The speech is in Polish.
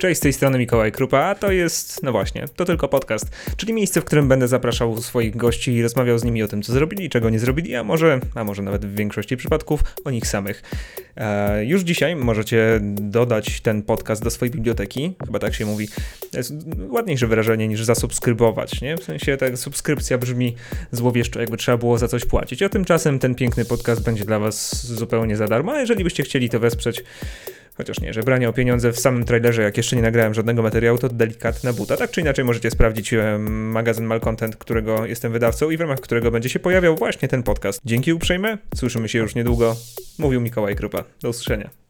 Cześć, z tej strony Mikołaj Krupa, a to jest, no właśnie, to tylko podcast, czyli miejsce, w którym będę zapraszał swoich gości i rozmawiał z nimi o tym, co zrobili, czego nie zrobili, a może, a może nawet w większości przypadków o nich samych. E, już dzisiaj możecie dodać ten podcast do swojej biblioteki, chyba tak się mówi. To jest ładniejsze wyrażenie niż zasubskrybować, nie? W sensie ta subskrypcja brzmi złowieszczo, jakby trzeba było za coś płacić, a tymczasem ten piękny podcast będzie dla was zupełnie za darmo, a jeżeli byście chcieli to wesprzeć, Chociaż nie, że branie o pieniądze w samym trailerze, jak jeszcze nie nagrałem żadnego materiału, to delikatna buta. Tak czy inaczej możecie sprawdzić magazyn Malcontent, którego jestem wydawcą i w ramach którego będzie się pojawiał właśnie ten podcast. Dzięki uprzejme, słyszymy się już niedługo. Mówił Mikołaj Krupa. Do usłyszenia.